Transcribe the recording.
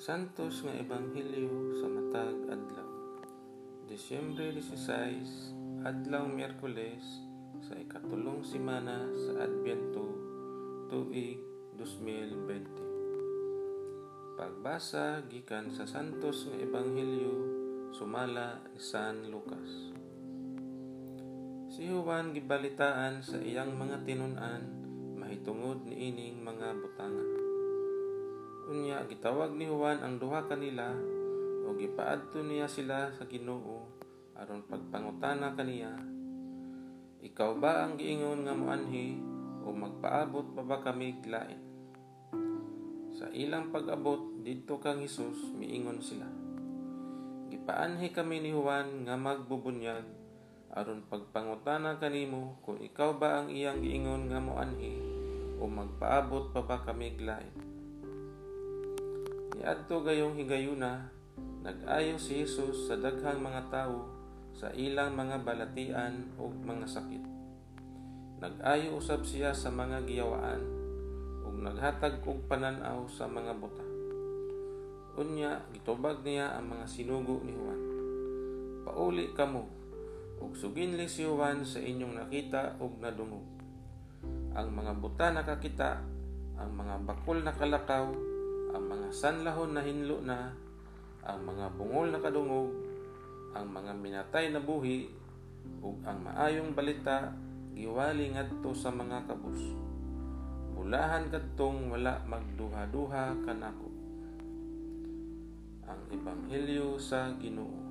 Santos nga Ebanghelyo sa matag adlaw. Disyembre 16, adlaw Miyerkules sa ikatulong simana sa Adbyento tuig 2020. Pagbasa gikan sa Santos nga Ebanghelyo sumala ni San Lucas. Si Juan gibalitaan sa iyang mga tinun-an mahitungod ni ining mga butangan. Unya gitawag ni Juan ang duha kanila o gipaadto niya sila sa Ginoo aron pagpangutana kaniya Ikaw ba ang giingon nga moanhi o magpaabot pa ba kami lain? Sa ilang pag-abot didto kang Hesus miingon sila Gipaanhi kami ni Juan nga magbubunyag aron pagpangutana kanimo kung ikaw ba ang iyang giingon nga moanhi o magpaabot pa ba kami lain? Niadto gayong higayuna, nag-ayo si Jesus sa daghang mga tawo sa ilang mga balatian ug mga sakit. Nag-ayo usab siya sa mga giyawaan ug naghatag og pananaw sa mga buta. Unya gitubag niya ang mga sinugo ni Juan. Pauli kamo ug suginli si Juan sa inyong nakita ug nadungog. Ang mga buta nakakita, ang mga bakol nakalakaw, ang mga sanlahon na hinlo na, ang mga bungol na kadungog, ang mga minatay na buhi, ug ang maayong balita giwali ngadto sa mga kabus. Bulahan kadtong wala magduha-duha kanako. Ang Ebanghelyo sa Ginoo.